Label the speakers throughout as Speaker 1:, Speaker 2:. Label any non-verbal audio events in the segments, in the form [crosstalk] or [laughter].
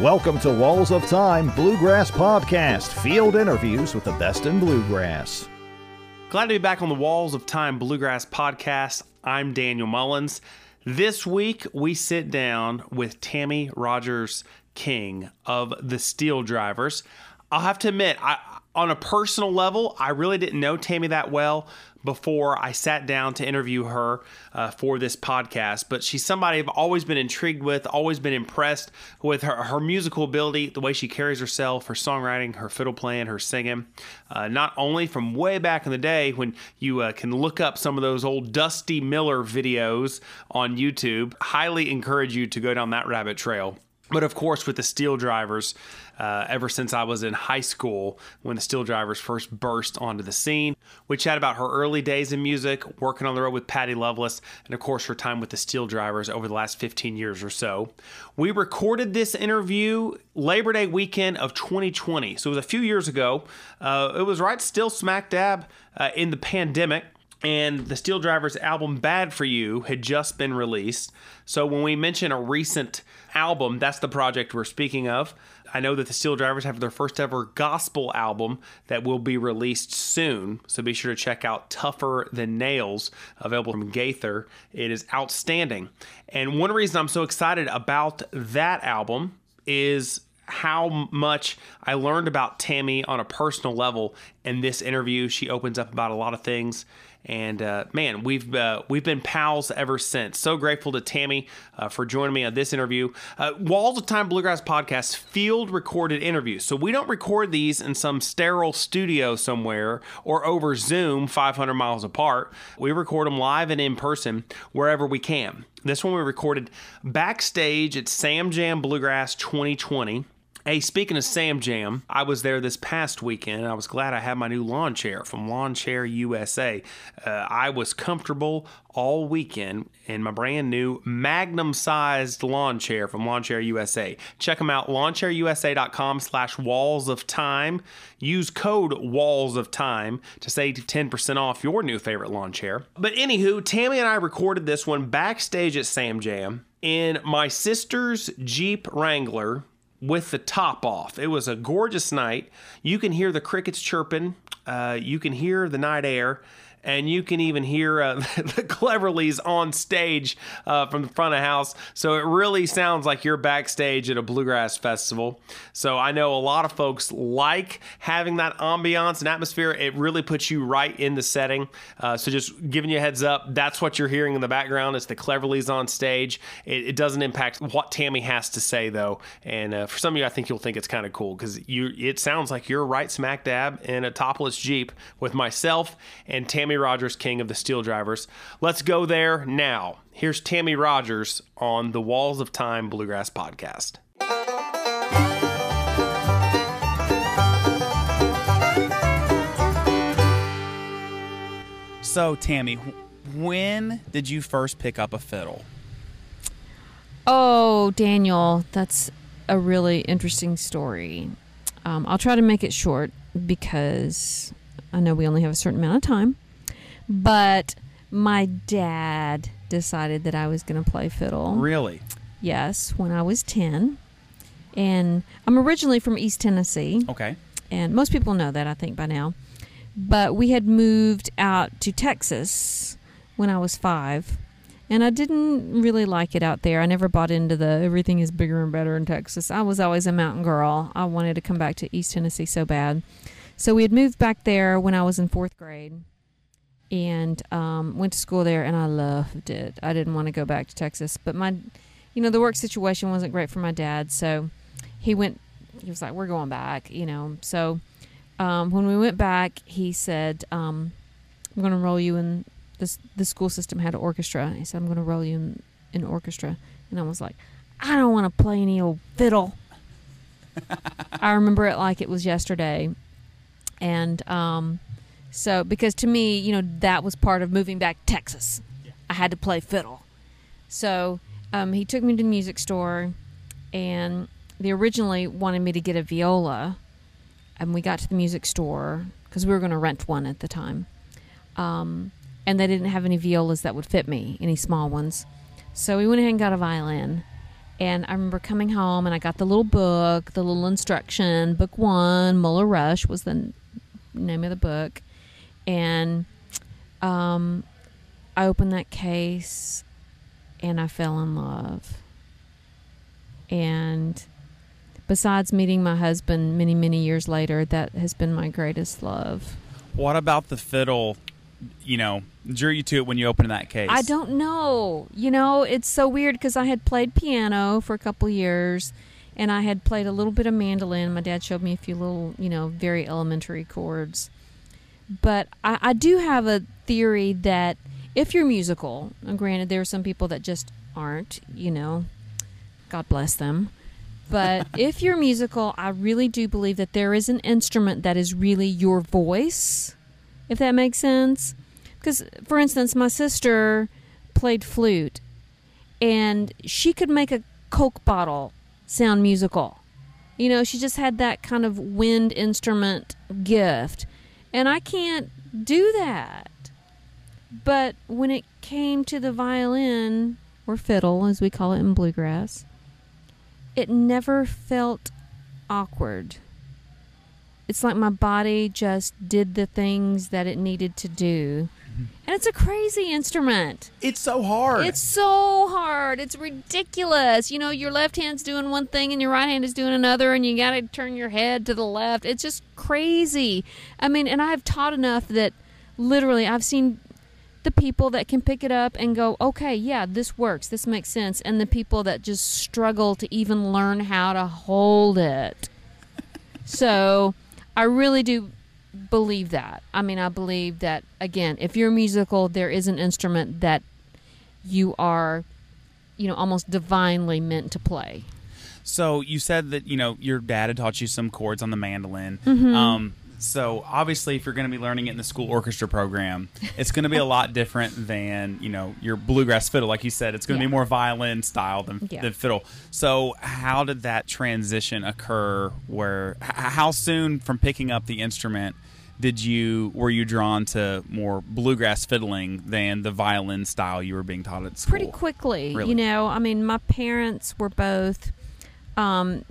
Speaker 1: Welcome to Walls of Time Bluegrass Podcast, field interviews with the best in bluegrass.
Speaker 2: Glad to be back on the Walls of Time Bluegrass Podcast. I'm Daniel Mullins. This week, we sit down with Tammy Rogers King of the Steel Drivers. I'll have to admit, I, on a personal level, I really didn't know Tammy that well before I sat down to interview her uh, for this podcast. But she's somebody I've always been intrigued with, always been impressed with her, her musical ability, the way she carries herself, her songwriting, her fiddle playing, her singing. Uh, not only from way back in the day when you uh, can look up some of those old Dusty Miller videos on YouTube, highly encourage you to go down that rabbit trail. But of course, with the steel drivers, uh, ever since I was in high school when the Steel Drivers first burst onto the scene. We chat about her early days in music, working on the road with Patty Loveless, and of course her time with the Steel Drivers over the last 15 years or so. We recorded this interview Labor Day weekend of 2020, so it was a few years ago. Uh, it was right still smack dab uh, in the pandemic and the Steel Drivers album Bad for You had just been released. So when we mention a recent album, that's the project we're speaking of. I know that the Steel Drivers have their first ever gospel album that will be released soon. So be sure to check out Tougher Than Nails, available from Gaither. It is outstanding. And one reason I'm so excited about that album is how much I learned about Tammy on a personal level in this interview. She opens up about a lot of things and uh, man, we've uh, we've been pals ever since. So grateful to Tammy uh, for joining me on this interview. Uh, Walls of Time Bluegrass podcast field recorded interviews, so we don't record these in some sterile studio somewhere or over Zoom 500 miles apart. We record them live and in person wherever we can. This one we recorded backstage at Sam Jam Bluegrass 2020 Hey, speaking of Sam Jam, I was there this past weekend. I was glad I had my new lawn chair from Lawn Chair USA. Uh, I was comfortable all weekend in my brand new magnum sized lawn chair from Lawn Chair USA. Check them out, lawnchairusa.com slash walls of time. Use code walls of time to save 10% off your new favorite lawn chair. But anywho, Tammy and I recorded this one backstage at Sam Jam in my sister's Jeep Wrangler with the top off. It was a gorgeous night. You can hear the crickets chirping, uh, you can hear the night air, and you can even hear uh, [laughs] the Cleverleys on stage uh, from the front of house. So it really sounds like you're backstage at a bluegrass festival. So I know a lot of folks like having that ambiance and atmosphere. It really puts you right in the setting. Uh, so just giving you a heads up, that's what you're hearing in the background. It's the Cleverleys on stage. It, it doesn't impact what Tammy has to say though. And uh, for some of you, I think you'll think it's kind of cool because you. It sounds like you're right smack dab in a topless Jeep with myself and Tammy. Tammy Rogers, king of the Steel Drivers. Let's go there now. Here's Tammy Rogers on the Walls of Time Bluegrass Podcast.
Speaker 3: So, Tammy, when did you first pick up a fiddle?
Speaker 4: Oh, Daniel, that's a really interesting story. Um, I'll try to make it short because I know we only have a certain amount of time. But my dad decided that I was going to play fiddle.
Speaker 3: Really?
Speaker 4: Yes, when I was 10. And I'm originally from East Tennessee.
Speaker 3: Okay.
Speaker 4: And most people know that, I think, by now. But we had moved out to Texas when I was five. And I didn't really like it out there. I never bought into the everything is bigger and better in Texas. I was always a mountain girl. I wanted to come back to East Tennessee so bad. So we had moved back there when I was in fourth grade and um, went to school there, and I loved it. I didn't want to go back to Texas, but my, you know, the work situation wasn't great for my dad, so he went. He was like, "We're going back," you know. So um, when we went back, he said, um, "I'm going to enroll you in this." The school system had an orchestra. He said, "I'm going to enroll you in an orchestra," and I was like, "I don't want to play any old fiddle." [laughs] I remember it like it was yesterday, and um, so, because to me, you know, that was part of moving back to Texas. Yeah. I had to play fiddle. So, um, he took me to the music store, and they originally wanted me to get a viola. And we got to the music store because we were going to rent one at the time. Um, and they didn't have any violas that would fit me, any small ones. So we went ahead and got a violin. And I remember coming home and I got the little book, the little instruction. Book one, Muller Rusch was the name of the book. And um, I opened that case and I fell in love. And besides meeting my husband many, many years later, that has been my greatest love.
Speaker 3: What about the fiddle? You know, drew you to it when you opened that case.
Speaker 4: I don't know. You know, it's so weird because I had played piano for a couple years and I had played a little bit of mandolin. My dad showed me a few little, you know, very elementary chords. But I, I do have a theory that if you're musical, and granted, there are some people that just aren't, you know, God bless them. But [laughs] if you're musical, I really do believe that there is an instrument that is really your voice, if that makes sense. Because, for instance, my sister played flute, and she could make a Coke bottle sound musical. You know, she just had that kind of wind instrument gift. And I can't do that. But when it came to the violin, or fiddle, as we call it in bluegrass, it never felt awkward. It's like my body just did the things that it needed to do. And it's a crazy instrument.
Speaker 3: It's so hard.
Speaker 4: It's so hard. It's ridiculous. You know, your left hand's doing one thing and your right hand is doing another, and you got to turn your head to the left. It's just crazy. I mean, and I've taught enough that literally I've seen the people that can pick it up and go, okay, yeah, this works, this makes sense, and the people that just struggle to even learn how to hold it. so I really do believe that. I mean, I believe that, again, if you're musical, there is an instrument that you are, you know, almost divinely meant to play.
Speaker 3: So you said that you know your dad had taught you some chords on the mandolin.
Speaker 4: Mm-hmm.
Speaker 3: Um, so obviously, if you're going to be learning it in the school orchestra program, it's going to be a lot different than you know your bluegrass fiddle. Like you said, it's going to
Speaker 4: Yeah.
Speaker 3: be more violin style than,
Speaker 4: Yeah.
Speaker 3: than fiddle. So how did that transition occur? Where h- how soon from picking up the instrument did you were you drawn to more bluegrass fiddling than the violin style you were being taught at school?
Speaker 4: pretty quickly.
Speaker 3: Really?
Speaker 4: You know, I mean, my parents were both um,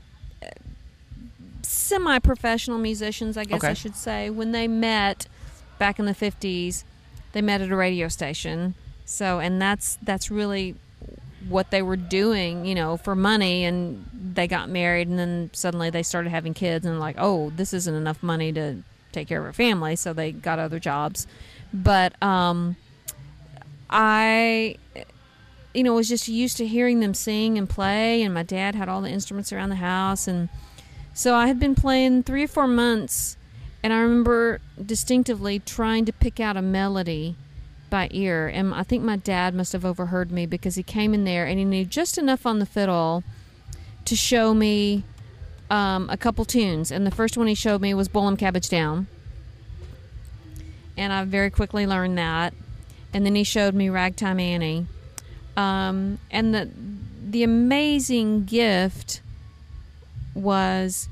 Speaker 4: semi-professional musicians, I guess I should say. When they met back in the fifties, they met at a radio station. So, and that's that's really what they were doing, you know, for money. And they got married, and then suddenly they started having kids, and like, oh, this isn't enough money to take care of a family, so they got other jobs. But um, I you know, was just used to hearing them sing and play, and my dad had all the instruments around the house, and so I had been playing three or four months, and I remember distinctively trying to pick out a melody by ear, and I think my dad must have overheard me because he came in there and he knew just enough on the fiddle to show me um, a couple tunes, and the first one he showed me was "Bull 'Em Cabbage Down," and I very quickly learned that, and then he showed me "Ragtime Annie." um, and the the amazing gift was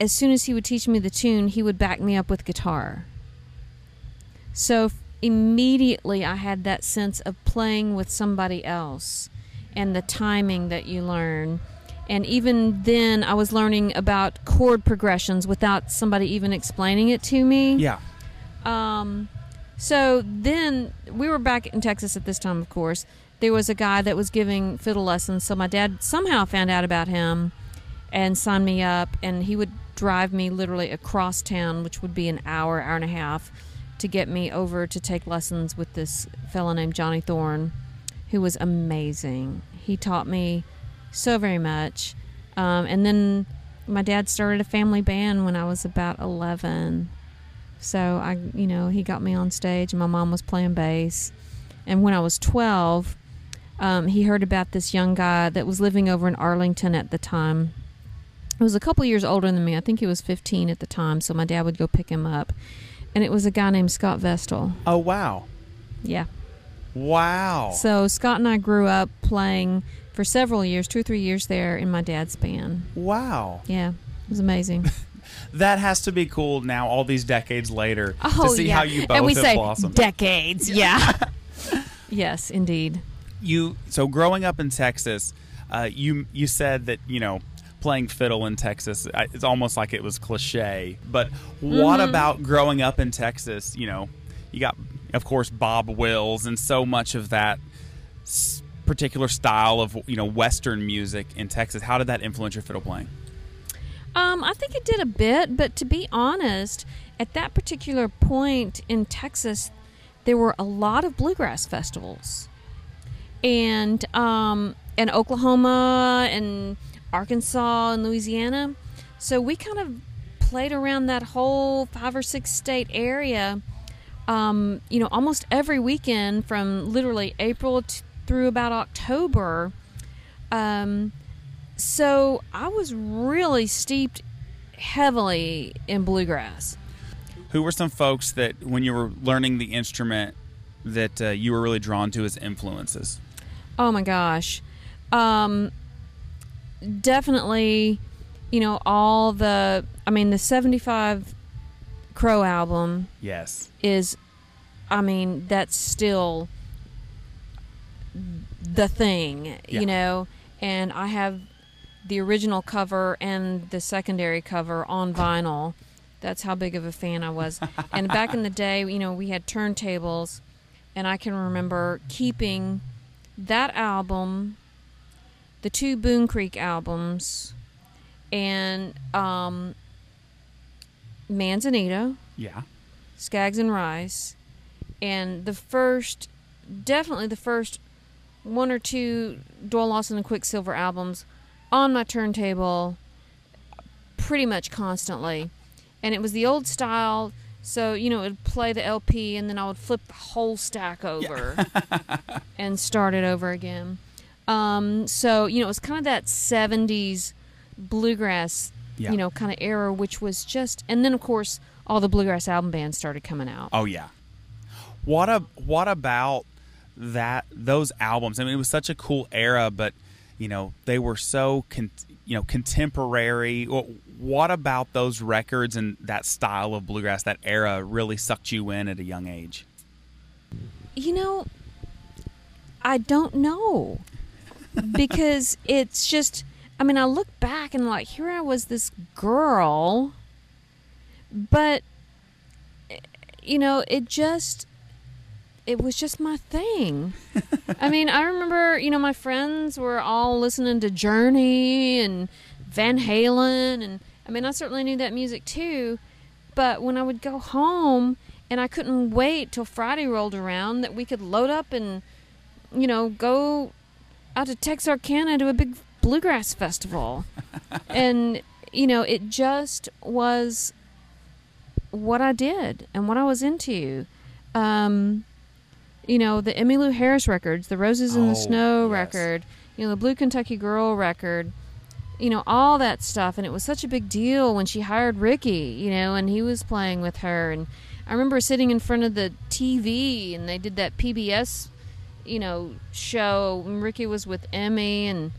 Speaker 4: as soon as he would teach me the tune he would back me up with guitar so immediately i had that sense of playing with somebody else and the timing that you learn and even then i was learning about chord progressions without somebody even explaining it to me
Speaker 3: Yeah.
Speaker 4: um, so then we were back in Texas at this time, of course. There was a guy that was giving fiddle lessons, so my dad somehow found out about him and signed me up, and he would drive me literally across town, which would be an hour, hour and a half, to get me over to take lessons with this fellow named Johnny Thorne, who was amazing. He taught me so very much. Um, and then my dad started a family band when I was about 11. So I, you know, he got me on stage, and my mom was playing bass. And when I was 12, um, he heard about this young guy that was living over in Arlington at the time. Was a couple years older than me. I think he was 15 at the time. So my dad would go pick him up. And it was a guy named Scott Vestal.
Speaker 3: Oh wow.
Speaker 4: Yeah.
Speaker 3: Wow.
Speaker 4: So Scott and I grew up playing for several years, two or three years there in my dad's band.
Speaker 3: wow.
Speaker 4: Yeah. It was amazing. [laughs]
Speaker 3: That has to be cool now, all these decades later,
Speaker 4: Oh,
Speaker 3: to see
Speaker 4: yeah.
Speaker 3: how you both
Speaker 4: and we
Speaker 3: have
Speaker 4: say
Speaker 3: blossomed.
Speaker 4: decades. [laughs] Yeah. yes, indeed.
Speaker 3: you so growing up in Texas, Uh, you you said that you know playing fiddle in Texas. I- It's almost like it was cliche. But what about growing up in Texas? You know, you got of course Bob Wills and so much of that particular style of you know Western music in Texas. How did that influence your fiddle playing?
Speaker 4: Um, I think it did a bit, but to be honest, at that particular point in Texas, there were a lot of bluegrass festivals, and um, and Oklahoma and Arkansas and Louisiana. So we kind of played around that whole five or six state area. Um, you know, almost every weekend from literally April t- through about October. Um, so I was really steeped heavily in bluegrass.
Speaker 3: Who were some folks that when you were learning the instrument that uh, you were really drawn to as influences?
Speaker 4: Oh my gosh. Um, definitely, you know, all the, I mean, the 75 Crowe album
Speaker 3: Yes.
Speaker 4: is, I mean, that's still the thing,
Speaker 3: Yeah.
Speaker 4: you know, and I have the original cover and the secondary cover on vinyl. That's how big of a fan I was. [laughs] and back in the day, you know, we had turntables, and I can remember keeping that album, the two Boone Creek albums, and um, Manzanita,
Speaker 3: Yeah.
Speaker 4: Skaggs and Rice, and the first, definitely the first one or two Doyle Lawson and Quicksilver albums on my turntable pretty much constantly. And it was the old style, so, you know, it would play the LP and then I would flip the whole stack over [laughs] and start it over again. Um, so, you know, it was kind of that 70s bluegrass,
Speaker 3: Yeah.
Speaker 4: you know, kind of era, which was just, and then of course, all the bluegrass album bands started coming out.
Speaker 3: Oh yeah. What a what about that those albums? I mean, it was such a cool era, but you know they were so con- you know contemporary. What about those records and that style of bluegrass, that era, really sucked you in at a young age?
Speaker 4: You know, I don't know. Because it's just, I mean, I look back and like, here I was, this girl, but, you know, it just, it was just my thing. I mean, I remember, you know, my friends were all listening to Journey and Van Halen, and I mean, I certainly knew that music too. But when I would go home and I couldn't wait till Friday rolled around that we could load up and, you know, go out to Texarkana to a big bluegrass festival. [laughs] and, you know, it just was what I did and what I was into. Um, you know, the Emmylou Harris records, the Roses in
Speaker 3: Oh,
Speaker 4: the Snow
Speaker 3: yes.
Speaker 4: record, you know, the Blue Kentucky Girl record, you know, all that stuff. And it was such a big deal when she hired Ricky, you know, and he was playing with her. And I remember sitting in front of the TV and they did that PBS, you know, show. And Ricky was with Emmy and,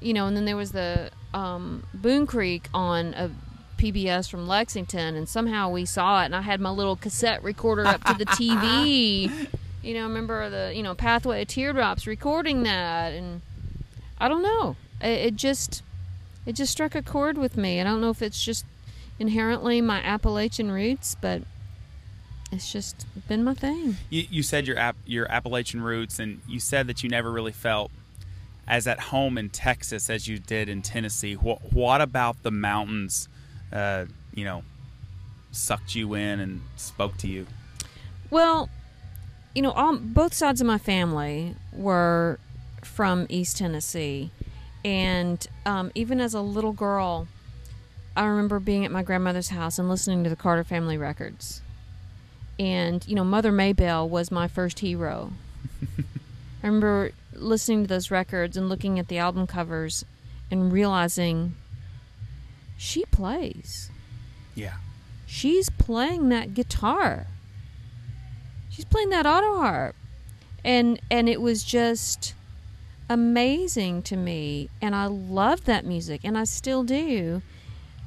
Speaker 4: you know, and then there was the um, Boone Creek on a PBS from Lexington, and somehow we saw it, and I had my little cassette recorder up to the [laughs] TV. You know, remember the you know Pathway of Teardrops recording that, and I don't know, it, it just it just struck a chord with me. I don't know if it's just inherently my Appalachian roots, but it's just been my thing.
Speaker 3: You, you said your app, your Appalachian roots, and you said that you never really felt as at home in Texas as you did in Tennessee. What, what about the mountains? Uh, you know, sucked you in and spoke to you.
Speaker 4: Well, you know, all, both sides of my family were from East Tennessee. And um, even as a little girl, I remember being at my grandmother's house and listening to the Carter family records. And, you know, Mother Maybelle was my first hero. [laughs] I remember listening to those records and looking at the album covers and realizing she plays
Speaker 3: Yeah.
Speaker 4: she's playing that guitar. She's playing that auto harp. And and it was just amazing to me and I loved that music and I still do.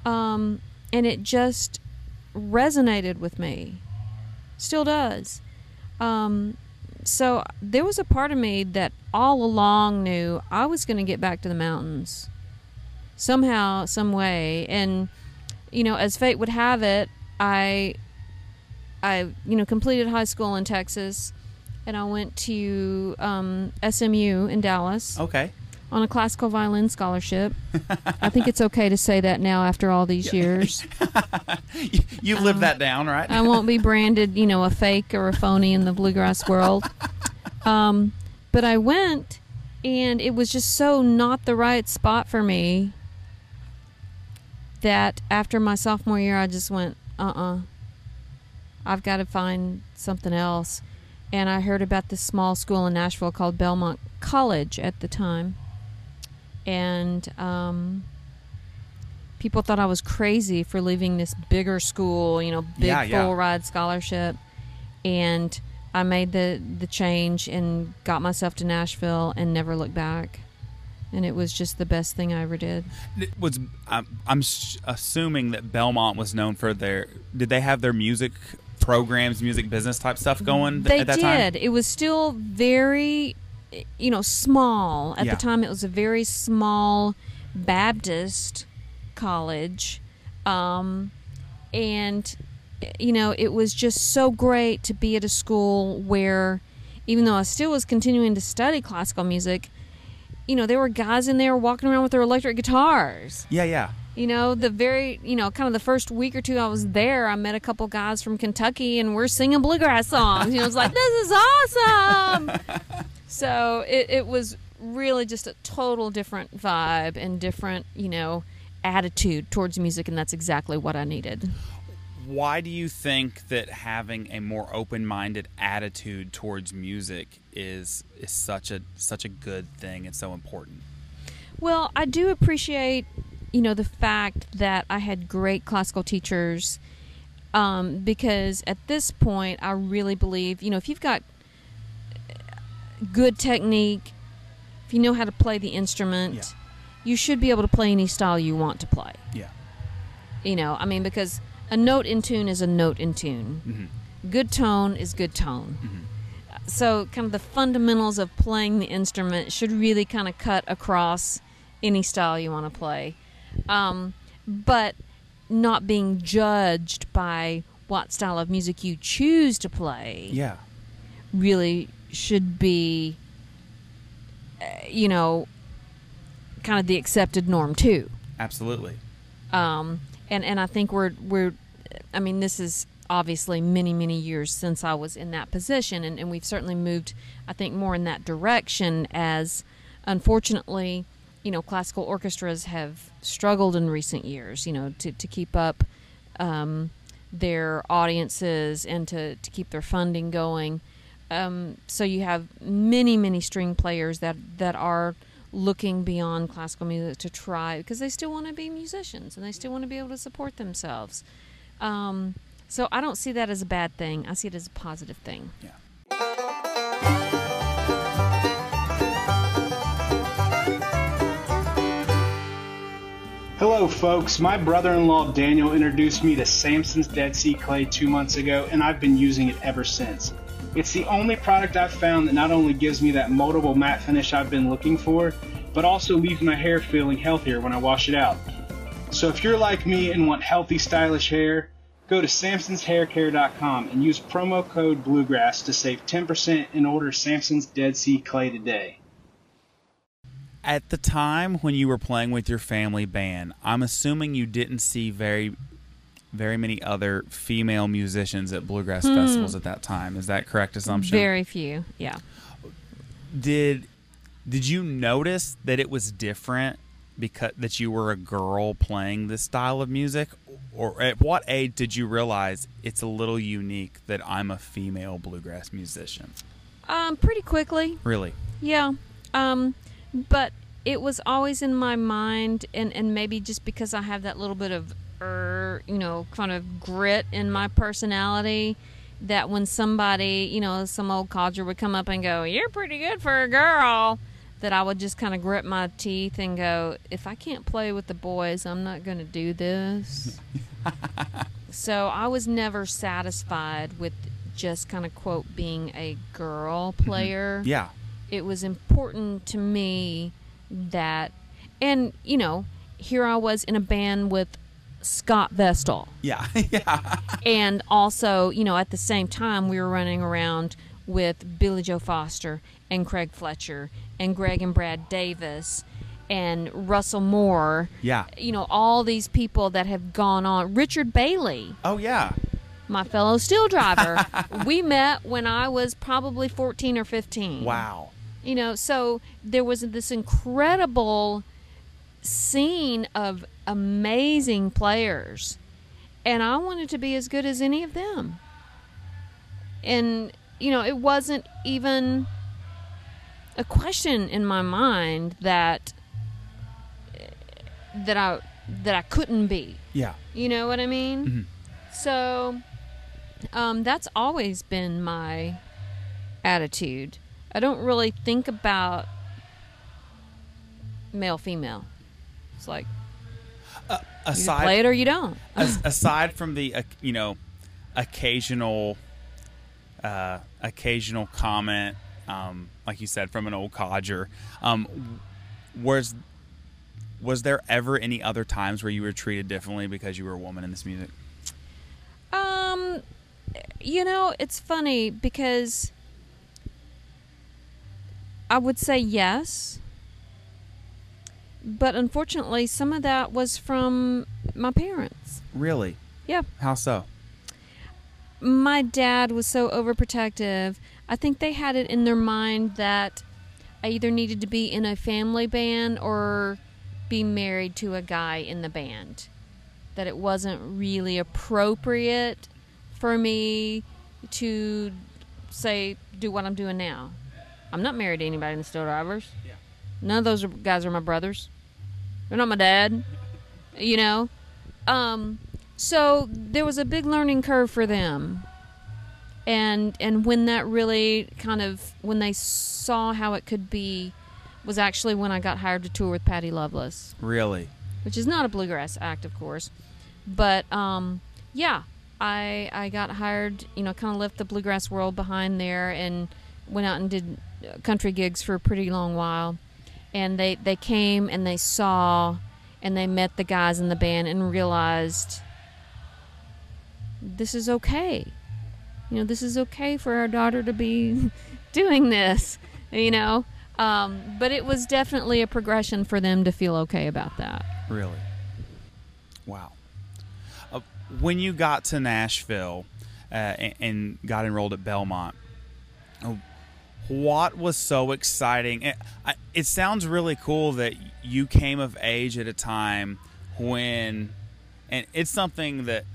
Speaker 4: Um and it just resonated with me. Still does. Um so there was a part of me that all along knew I was going to get back to the mountains somehow, some way. And you know, as fate would have it, I I you know completed high school in Texas, and I went to um, SMU in Dallas
Speaker 3: Okay.
Speaker 4: On a classical violin scholarship. I think it's okay to say that now after all these [laughs] years.
Speaker 3: You, [laughs] you've lived that down, right?
Speaker 4: I won't be branded, you know, a fake or a phony in the bluegrass world. Um, but I went, and it was just so not the right spot for me that after my sophomore year, I just went, uh uh-uh. uh. i have got to find something else. And I heard about this small school in Nashville called Belmont College at the time. And um, people thought I was crazy for leaving this bigger school, you know, big
Speaker 3: Yeah, yeah.
Speaker 4: full ride scholarship. And I made the the change and got myself to Nashville and never looked back. And it was just the best thing I ever did.
Speaker 3: It was I'm, I'm assuming that Belmont was known for their. Did they have their music programs, music business type stuff going th-
Speaker 4: They did.
Speaker 3: time?
Speaker 4: It was still very, you know, small at
Speaker 3: Yeah.
Speaker 4: the time. It was a very small Baptist college, um, and you know, it was just so great to be at a school where, even though I still was continuing to study classical music, you know, there were guys in there walking around with their electric guitars.
Speaker 3: Yeah, yeah.
Speaker 4: You know, the very, you know, kind of the first week or two I was there, I met a couple guys from Kentucky and we're singing bluegrass songs. You know, it's like, this is awesome. [laughs] so it, it was really just a total different vibe and different, you know, attitude towards music. And that's exactly what I needed.
Speaker 3: Why do you think that having a more open-minded attitude towards music is is such a such a good thing and so important?
Speaker 4: Well, I do appreciate, you know, the fact that I had great classical teachers um, because at this point, I really believe, you know, if you've got good technique, if you know how to play the instrument,
Speaker 3: Yeah.
Speaker 4: you should be able to play any style you want to play.
Speaker 3: Yeah.
Speaker 4: You know, I mean, because a note in tune is a note in tune.
Speaker 3: Mm-hmm.
Speaker 4: Good tone is good tone. So, kind of the fundamentals of playing the instrument should really kind of cut across any style you want to play. Um, but not being judged by what style of music you choose to play
Speaker 3: Yeah.
Speaker 4: really should be, uh, you know, kind of the accepted norm too.
Speaker 3: Absolutely.
Speaker 4: Um, and and I think we're we're, I mean, this is obviously many many years since I was in that position, and, and we've certainly moved, I think, more in that direction. As unfortunately, you know, classical orchestras have struggled in recent years, you know, to to keep up. Um, their audiences and to, to keep their funding going. Um, so you have many, many string players that, that are looking beyond classical music to try because they still want to be musicians and they still want to be able to support themselves. Um, so I don't see that as a bad thing. I see it as a positive thing.
Speaker 3: Yeah.
Speaker 5: Hello, folks. My brother in law Daniel introduced me to Samson's Dead Sea Clay two months ago, and I've been using it ever since. It's the only product I've found that not only gives me that moldable matte finish I've been looking for, but also leaves my hair feeling healthier when I wash it out. So if you're like me and want healthy, stylish hair, go to samsonshaircare.com and use promo code Bluegrass to save 10% and order Samson's Dead Sea Clay today.
Speaker 3: At the time when you were playing with your family band, I'm assuming you didn't see very very many other female musicians at bluegrass festivals at that time. Is that correct assumption?
Speaker 4: Very few. Yeah.
Speaker 3: did did you notice that it was different because that you were a girl playing this style of music or at what age did you realize it's a little unique that I'm a female bluegrass musician?
Speaker 4: Um, pretty quickly.
Speaker 3: Really?
Speaker 4: Yeah. Um, but it was always in my mind, and, and maybe just because I have that little bit of, er, you know, kind of grit in my personality, that when somebody, you know, some old codger would come up and go, You're pretty good for a girl, that I would just kind of grit my teeth and go, If I can't play with the boys, I'm not going to do this. [laughs] so I was never satisfied with just kind of quote being a girl player.
Speaker 3: Yeah.
Speaker 4: It was important to me that, and you know, here I was in a band with Scott Vestal.
Speaker 3: Yeah. [laughs] yeah.
Speaker 4: and also, you know, at the same time, we were running around with Billy Joe Foster and Craig Fletcher and Greg and Brad Davis and Russell Moore.
Speaker 3: Yeah.
Speaker 4: You know, all these people that have gone on. Richard Bailey,
Speaker 3: Oh yeah.
Speaker 4: my fellow steel driver. [laughs] we met when I was probably 14 or 15.
Speaker 3: Wow.
Speaker 4: You know, so there was this incredible scene of amazing players, and I wanted to be as good as any of them. And, you know, it wasn't even a question in my mind that that I that I couldn't be.
Speaker 3: Yeah.
Speaker 4: You know what I mean? So um, that's always been my attitude. I don't really think about male female. It's like you just
Speaker 3: Aside
Speaker 4: play it or you don't. [laughs]
Speaker 3: aside from the uh, you know occasional uh, occasional comment um, like you said from an old codger um, was was there ever any other times where you were treated differently because you were a woman in this music
Speaker 4: Um, you know, it's funny because I would say yes, but unfortunately, some of that was from my parents.
Speaker 3: really
Speaker 4: Yeah.
Speaker 3: how so
Speaker 4: my dad was so overprotective. I think they had it in their mind that I either needed to be in a family band or be married to a guy in the band. That it wasn't really appropriate for me to say do what I'm doing now. I'm not married to anybody in the Steel Drivers.
Speaker 3: Yeah.
Speaker 4: None of those guys are my brothers. They're not my dad. You know. Um, so there was a big learning curve for them. And and when that really kind of when they saw how it could be was actually when I got hired to tour with Patty Loveless
Speaker 3: really
Speaker 4: which is not a bluegrass act, of course. But um, yeah, I I got hired. You know, kind of left the bluegrass world behind there and went out and did uh, country gigs for a pretty long while. And they they came and they saw and they met the guys in the band and realized this is okay. You know, this is okay for our daughter to be [laughs] doing this. You know. Um, but it was definitely a progression for them to feel okay about that.
Speaker 3: Really? Wow. Uh, when you got to Nashville uh, and, and got enrolled at Belmont, uh, what was so exciting? It, I, it sounds really cool that you came of age at a time when, and it's something that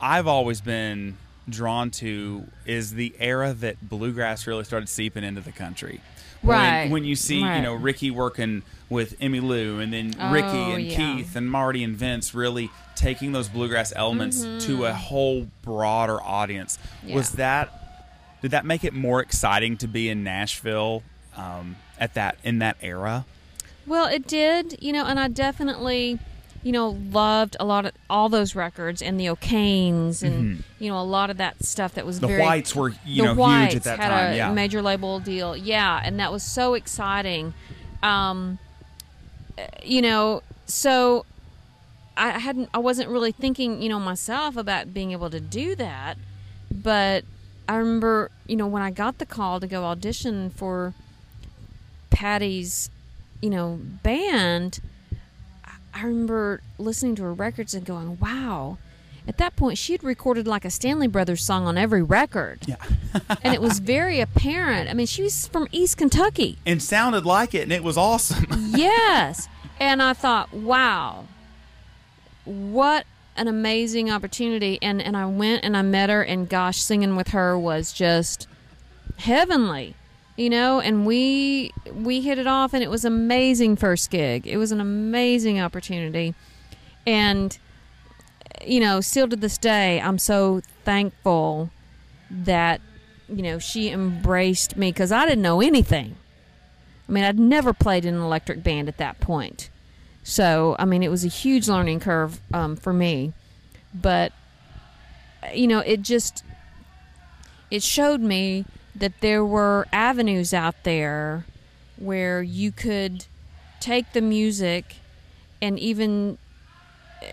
Speaker 3: I've always been drawn to is the era that bluegrass really started seeping into the country.
Speaker 4: Right.
Speaker 3: When, you see, you know, Ricky working with Emmylou and then Ricky
Speaker 4: Oh,
Speaker 3: and
Speaker 4: yeah.
Speaker 3: Keith and Marty and Vince really taking those bluegrass elements to a whole broader audience. Was
Speaker 4: Mm-hmm.
Speaker 3: That did that make it more exciting to be in Nashville um, at that in that era?
Speaker 4: Well, it did, you know, and I definitely, you know, loved a lot of all those records and the O'Kanes and you know a lot of that stuff that was
Speaker 3: Mm-hmm. The
Speaker 4: very.
Speaker 3: Whites were, you know,
Speaker 4: Whites
Speaker 3: huge at that
Speaker 4: had
Speaker 3: time.
Speaker 4: a
Speaker 3: yeah.
Speaker 4: major label deal, yeah, and that was so exciting. Um, you know, so I hadn't, I wasn't really thinking, you know, myself about being able to do that, but I remember, you know, when I got the call to go audition for Patty's, you know, band, I- remember listening to her records and going, "Wow." At that point, she had recorded like a Stanley Brothers song on every record,
Speaker 3: yeah. [laughs]
Speaker 4: and it was very apparent. I mean, she was from East Kentucky.
Speaker 3: and sounded like it, and it was awesome. [laughs]
Speaker 4: yes. And I thought, wow, what an amazing opportunity. And, and I went and I met her, and gosh, singing with her was just heavenly, you know. And we we hit it off, and it was amazing first gig. It was an amazing opportunity, and you know, still to this day, I'm so thankful that you know she embraced me because I didn't know anything. I mean, I'd never played in an electric band at that point. So, I mean, it was a huge learning curve um, for me. But, you know, it just, it showed me that there were avenues out there where you could take the music and even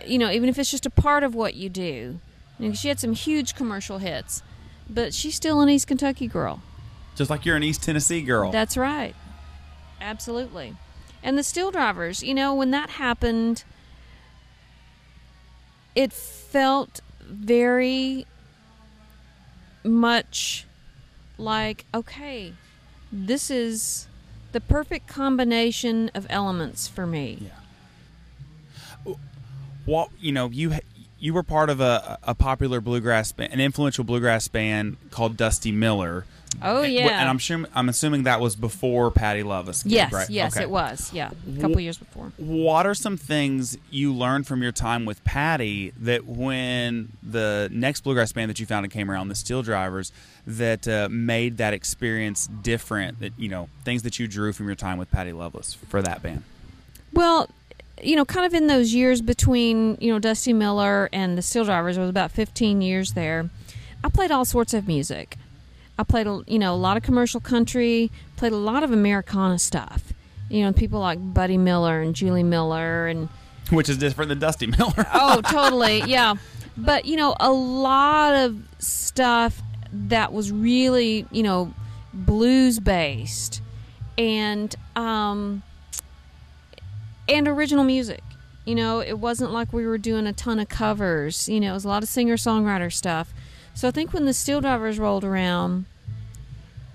Speaker 4: you know even if it's just a part of what you do you know, she had some huge commercial hits but she's still an east kentucky girl
Speaker 3: Just like you're an East Tennessee girl.
Speaker 4: that's right absolutely and the steel drivers you know when that happened it felt very much like okay this is the perfect combination of elements for me
Speaker 3: yeah. What you know, you you were part of a, a popular bluegrass band, an influential bluegrass band called Dusty Miller.
Speaker 4: Oh yeah
Speaker 3: and I'm sure I'm assuming that was before Patty Loveless. gig,
Speaker 4: yes
Speaker 3: right?
Speaker 4: yes
Speaker 3: Okay.
Speaker 4: it was yeah a couple years before
Speaker 3: What are some things you learned from your time with Patty that when the next bluegrass band that you founded came around, the Steel Drivers, that uh, made that experience different? That you know, things that you drew from your time with Patty Loveless for that band.
Speaker 4: Well, you know, kind of in those years between, you know, Dusty Miller and the Steel Drivers, I was about 15 years there. I played all sorts of music. I played, a- you know, a lot of commercial country, played a lot of Americana stuff. You know, people like Buddy Miller and Julie Miller and
Speaker 3: Which is different than Dusty [laughs] Miller.
Speaker 4: oh, totally, yeah. But you know, a lot of stuff that was really, you know, blues based, and um, and original music. You know, it wasn't like we were doing a ton of covers. You know, it was a lot of singer songwriter stuff. So I think when the Steel Drivers rolled around,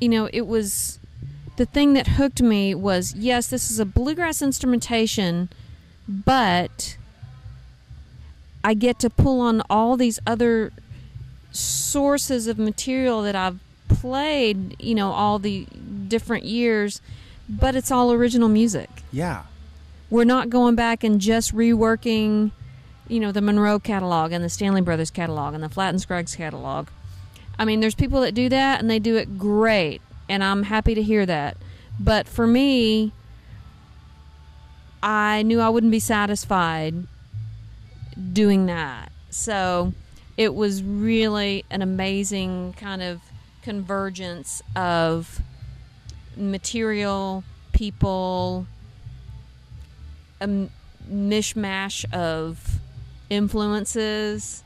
Speaker 4: you know, it was the thing that hooked me was yes, this is a bluegrass instrumentation, but I get to pull on all these other sources of material that I've played, you know, all the different years, but it's all original music.
Speaker 3: yeah.
Speaker 4: We're not going back and just reworking, you know, the Monroe catalog and the Stanley Brothers catalog and the Flatt and Scruggs catalog. I mean, there's people that do that and they do it great, and I'm happy to hear that. But for me, I knew I wouldn't be satisfied doing that. So it was really an amazing kind of convergence of material, people, a mishmash of influences,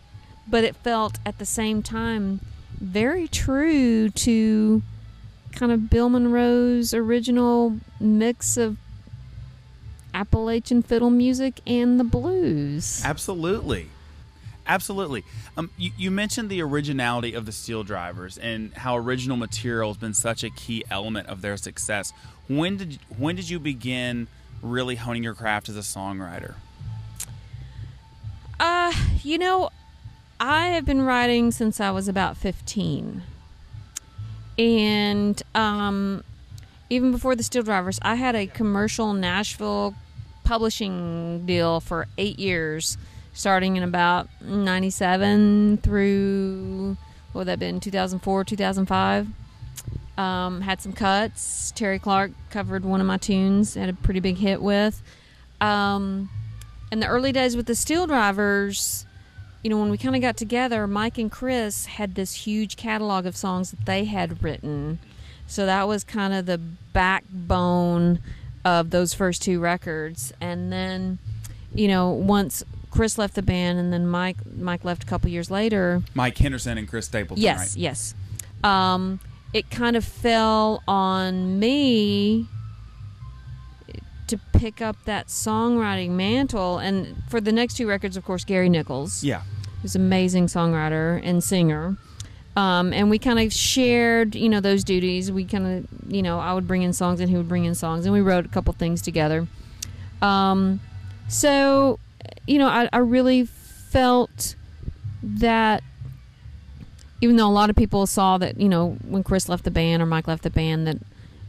Speaker 4: but it felt at the same time very true to kind of Bill Monroe's original mix of Appalachian fiddle music and the blues.
Speaker 3: Absolutely. Absolutely. Um, you, you mentioned the originality of the Steel Drivers and how original material has been such a key element of their success. When did when did you begin really honing your craft as a songwriter?
Speaker 4: Uh, you know, I have been writing since I was about 15. And um, even before the Steel Drivers, I had a commercial Nashville publishing deal for eight years, starting in about 97 through, what would that been, 2004, 2005. Um, had some cuts. Terri Clark covered one of my tunes, had a pretty big hit with. Um, in the early days with the Steel Drivers, you know, when we kind of got together, Mike and Chris had this huge catalog of songs that they had written. So that was kind of the backbone of those first two records. And then, you know, once Chris left the band and then Mike Mike left a couple years later,
Speaker 3: Mike Henderson and Chris Stapleton,
Speaker 4: yes,
Speaker 3: right?
Speaker 4: yes. Um, it kind of fell on me pick up that songwriting mantle. And for the next two records, of course, Gary Nichols,
Speaker 3: Yeah.
Speaker 4: who's an amazing songwriter and singer. Um, and we kind of shared, you know, those duties. We kind of, you know, I would bring in songs and he would bring in songs, and we wrote a couple things together. Um, so, you know, I, I really felt that even though a lot of people saw that, you know, when Chris left the band or Mike left the band, that,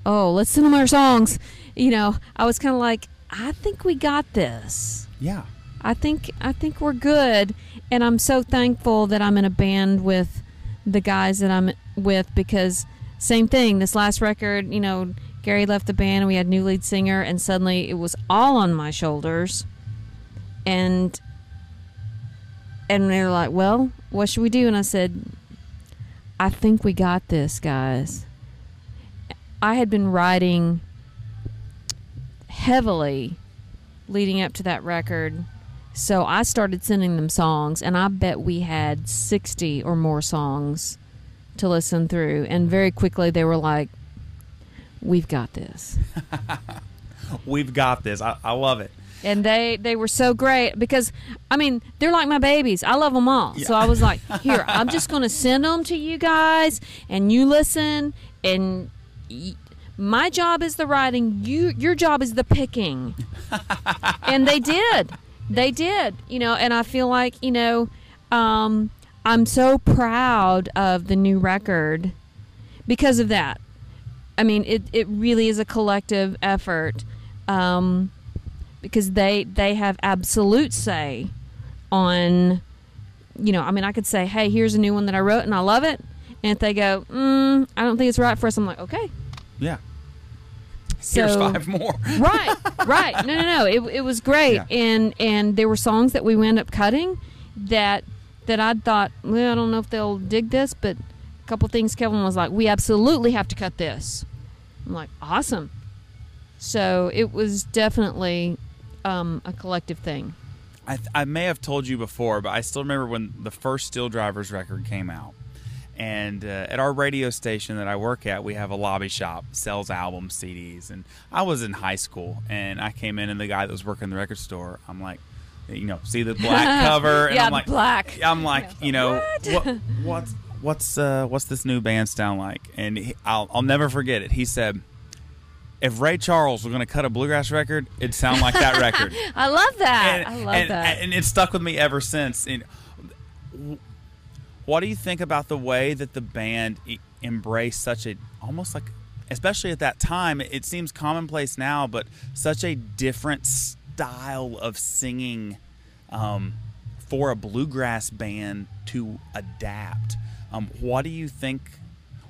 Speaker 4: oh, let's send them our songs, you know, I was kind of like, I think we got this.
Speaker 3: Yeah.
Speaker 4: I think I think we're good, and I'm so thankful that I'm in a band with the guys that I'm with because same thing. This last record, you know, Gary left the band, and we had new lead singer, and suddenly it was all on my shoulders, and and they were like, "Well, what should we do?" And I said, I think we got this, guys. I had been writing heavily leading up to that record. So I started sending them songs, and I bet we had 60 or more songs to listen through. And very quickly they were like, We've got this. [laughs]
Speaker 3: We've got this. I, I love it.
Speaker 4: and they they were so great because I mean they're like my babies. I love them all. So I was like, [laughs] here, I'm just going to send them to you guys, and you listen. And my job is the writing. You your job is the picking. [laughs] and they did, they did. You know, and I feel like you know, um, I'm so proud of the new record because of that. I mean, it, it really is a collective effort um, because they they have absolute say on, you know, I mean, I could say, hey, here's a new one that I wrote and I love it. And if they go, mm, I don't think it's right for us, I'm like, okay.
Speaker 3: Yeah.
Speaker 4: So,
Speaker 3: Here's five more. [laughs]
Speaker 4: right, right. No, no, no. It, it was great,
Speaker 3: Yeah.
Speaker 4: and and there were songs that we wound up cutting that that I thought, well, I don't know if they'll dig this, but a couple things Kevin was like, we absolutely have to cut this. I'm like, awesome. So it was definitely um, a collective thing.
Speaker 3: I, th- I may have told you before, but I still remember when the first Steel Drivers record came out. And uh, at our radio station that I work at, we have a lobby shop sells albums, CDs. And I was in high school, and I came in, and the guy that was working the record store, I'm like, you know, see the black [laughs] cover, and
Speaker 4: Yeah,
Speaker 3: I'm like,
Speaker 4: black.
Speaker 3: I'm like, you know, what, [laughs] what's what's uh, what's this new band sound like? And he, I'll I'll never forget it. He said. If Ray Charles was going to cut a bluegrass record, it'd sound like that record [laughs]
Speaker 4: I love that.
Speaker 3: and,
Speaker 4: I love
Speaker 3: and,
Speaker 4: that.
Speaker 3: and it's stuck with me ever since. And what do you think about the way that the band e- embraced such a almost like, especially at that time, it seems commonplace now, but such a different style of singing um, for a bluegrass band to adapt. Um, what do you think?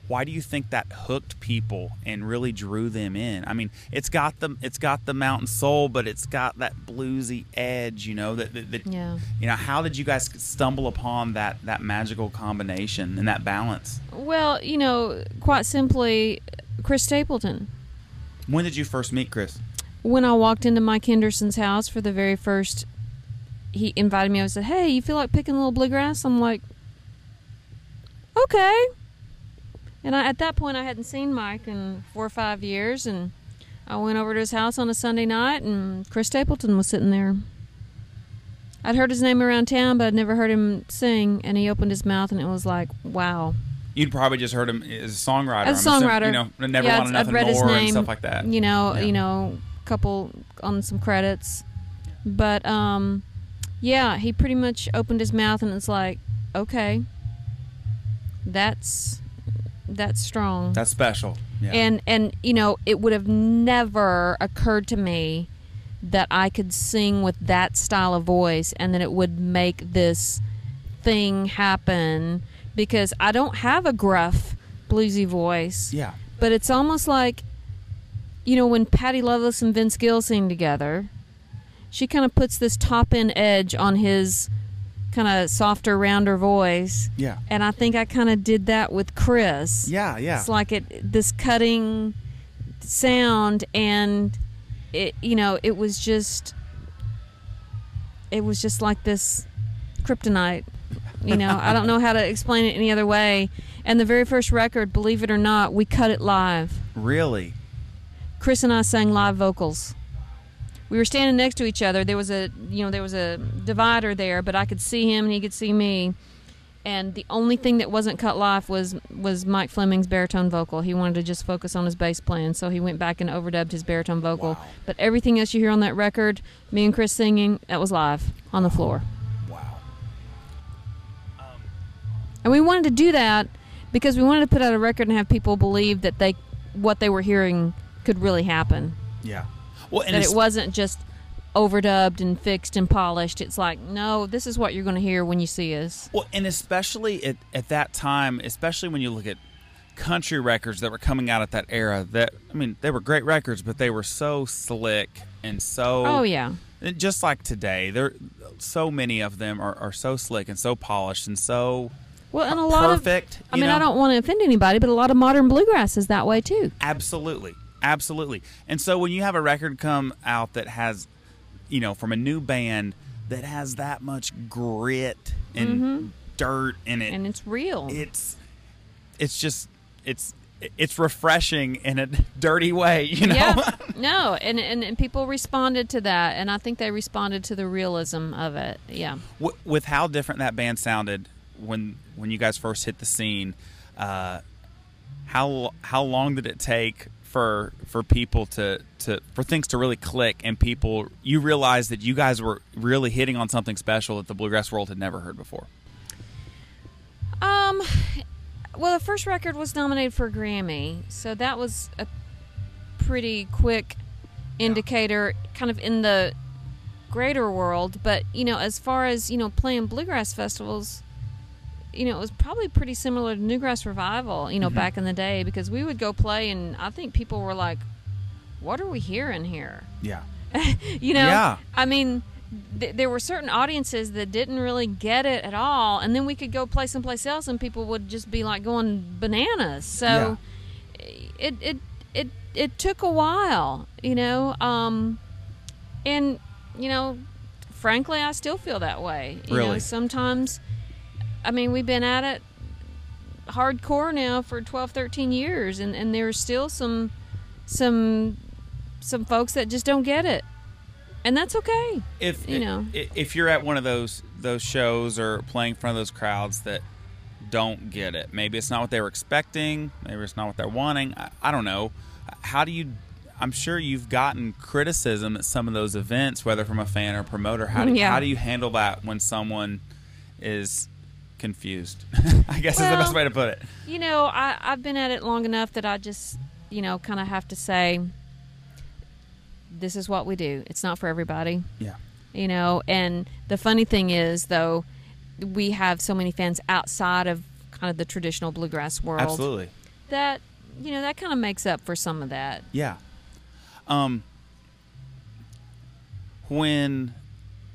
Speaker 3: Why do you think that hooked people and really drew them in? I mean, it's got the it's got the mountain soul, but it's got that bluesy edge. You know that, that, that
Speaker 4: Yeah.
Speaker 3: You know, how did you guys stumble upon that that magical combination and that balance?
Speaker 4: well, you know, quite simply, Chris Stapleton.
Speaker 3: When did you first meet Chris?
Speaker 4: when I walked into Mike Henderson's house for the very first, he invited me. I said, "Hey, you feel like picking a little bluegrass?" I'm like, "Okay." And I, at that point, I hadn't seen Mike in four or five years, and I went over to his house on a Sunday night, and Chris Stapleton was sitting there. I'd heard his name around town, but I'd never heard him sing, and he opened his mouth, and it was like, "Wow."
Speaker 3: You'd probably just heard him as a songwriter.
Speaker 4: As a songwriter,
Speaker 3: you know, never
Speaker 4: yeah,
Speaker 3: wanted nothing
Speaker 4: I'd read his
Speaker 3: more and
Speaker 4: name,
Speaker 3: stuff like that.
Speaker 4: You know,
Speaker 3: Yeah.
Speaker 4: you know, couple on some credits, but um, yeah, he pretty much opened his mouth and it's like, okay, that's that's strong.
Speaker 3: That's special. Yeah.
Speaker 4: And and you know, it would have never occurred to me that I could sing with that style of voice and that it would make this thing happen because I don't have a gruff bluesy voice.
Speaker 3: yeah.
Speaker 4: But it's almost like you know when Patty Loveless and Vince Gill sing together, she kind of puts this top end edge on his kind of softer, rounder voice.
Speaker 3: Yeah.
Speaker 4: And I think I kind of did that with Chris.
Speaker 3: Yeah. Yeah.
Speaker 4: It's like it this cutting sound and it you know, it was just it was just like this kryptonite. You know, I don't know how to explain it any other way. And the very first record, believe it or not, we cut it live.
Speaker 3: really.
Speaker 4: Chris and I sang live vocals. We were standing next to each other. There was a you know there was a divider there, but I could see him and he could see me. And the only thing that wasn't cut live was was Mike Fleming's baritone vocal. He wanted to just focus on his bass playing, so he went back and overdubbed his baritone vocal.
Speaker 3: Wow.
Speaker 4: But everything else you hear on that record, me and Chris singing, that was live on the floor.
Speaker 3: Wow.
Speaker 4: And we wanted to do that because we wanted to put out a record and have people believe that they what they were hearing could really happen.
Speaker 3: Yeah. Well, and
Speaker 4: that it wasn't just overdubbed and fixed and polished. It's like, no, this is what you're going to hear when you see us.
Speaker 3: Well, and especially at, at that time, especially when you look at country records that were coming out at that era, that I mean, they were great records, but they were so slick and so
Speaker 4: Oh yeah,
Speaker 3: just like today, there so many of them are, are so slick and so polished and so
Speaker 4: Well, and a lot
Speaker 3: perfect.
Speaker 4: of I
Speaker 3: you
Speaker 4: mean, I don't want to offend anybody, but a lot of modern bluegrass is that way too.
Speaker 3: Absolutely. Absolutely. And so when you have a record come out that has, you know, from a new band that has that much grit and dirt in it,
Speaker 4: Mm-hmm. And it's real.
Speaker 3: it's it's just it's it's refreshing in a [laughs] dirty way, you know.
Speaker 4: Yeah. [laughs] no, and, and and people responded to that, and I think they responded to the realism of it. Yeah.
Speaker 3: W- with how different that band sounded when when you guys first hit the scene, uh, how how long did it take for for people to, to for things to really click and people you realized that you guys were really hitting on something special that the bluegrass world had never heard before?
Speaker 4: Um, well, the first record was nominated for a Grammy, so that was a pretty quick indicator, kind of in the greater world. But you know, as far as you know, playing bluegrass festivals, you know, it was probably pretty similar to Newgrass Revival, you know, back in the day, because we would go play, and I think people were like, "What are we hearing here?"
Speaker 3: Yeah. [laughs]
Speaker 4: you know
Speaker 3: Yeah.
Speaker 4: i mean th- there were certain audiences that didn't really get it at all and then we could go play someplace else and people would just be like going bananas so it it it it took a while you know um and you know frankly i still feel that way you know
Speaker 3: Really?
Speaker 4: sometimes i mean we've been at it hardcore now for 12 13 years and and there's still some some some folks that just don't get it and that's okay
Speaker 3: if
Speaker 4: you know,
Speaker 3: if you're at one of those those shows or playing in front of those crowds that don't get it, maybe it's not what they were expecting, maybe it's not what they're wanting. I, I don't know. How do you? I'm sure you've gotten criticism at some of those events, whether from a fan or promoter. How do [laughs]
Speaker 4: Yeah.
Speaker 3: how do you handle that when someone is confused? [laughs] I guess is the best way to put it.
Speaker 4: you know I, i've been at it long enough that i just you know kind of have to say this is what we do it's not for everybody
Speaker 3: Yeah.
Speaker 4: you know and the funny thing is though we have so many fans outside of kind of the traditional bluegrass world
Speaker 3: Absolutely.
Speaker 4: that you know that kind of makes up for some of that
Speaker 3: Yeah. Um when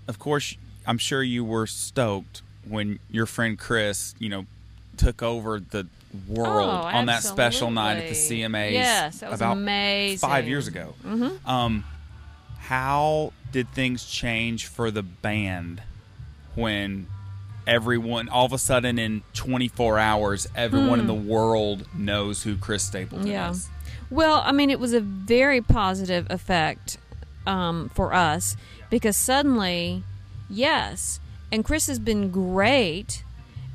Speaker 3: of course I'm sure you were stoked when your friend Chris, you know, took over the world
Speaker 4: Oh,
Speaker 3: on that special night at the. CMAs
Speaker 4: Yes, that was
Speaker 3: about
Speaker 4: amazing.
Speaker 3: 5 years ago.
Speaker 4: Mm-hmm.
Speaker 3: Um how did things change for the band when everyone all of a sudden in 24 hours everyone in the world knows who Chris Stapleton
Speaker 4: Hmm. Yeah.
Speaker 3: is?
Speaker 4: Well, I mean, it was a very positive effect um, for us because suddenly, yes, and Chris has been great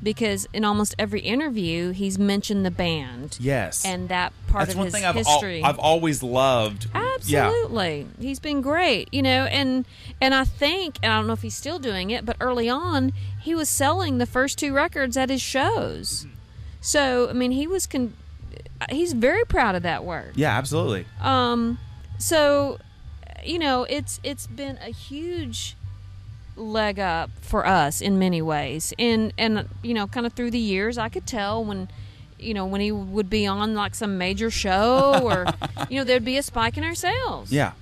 Speaker 4: because in almost every interview he's mentioned the band.
Speaker 3: Yes.
Speaker 4: And that part
Speaker 3: That's
Speaker 4: of
Speaker 3: one
Speaker 4: his
Speaker 3: thing I've, al-
Speaker 4: history.
Speaker 3: I've always loved. Yeah.
Speaker 4: Absolutely. He's been great, you know, and and I think and I don't know if he's still doing it, but early on he was selling the first two records at his shows. So, I mean, he was con- he's very proud of that work.
Speaker 3: Yeah, absolutely.
Speaker 4: Um so you know, it's it's been a huge leg up for us in many ways. And and you know, kind of through the years I could tell when you know, when he would be on like some major show or [laughs] you know, there'd be a spike in our sales
Speaker 3: Yeah.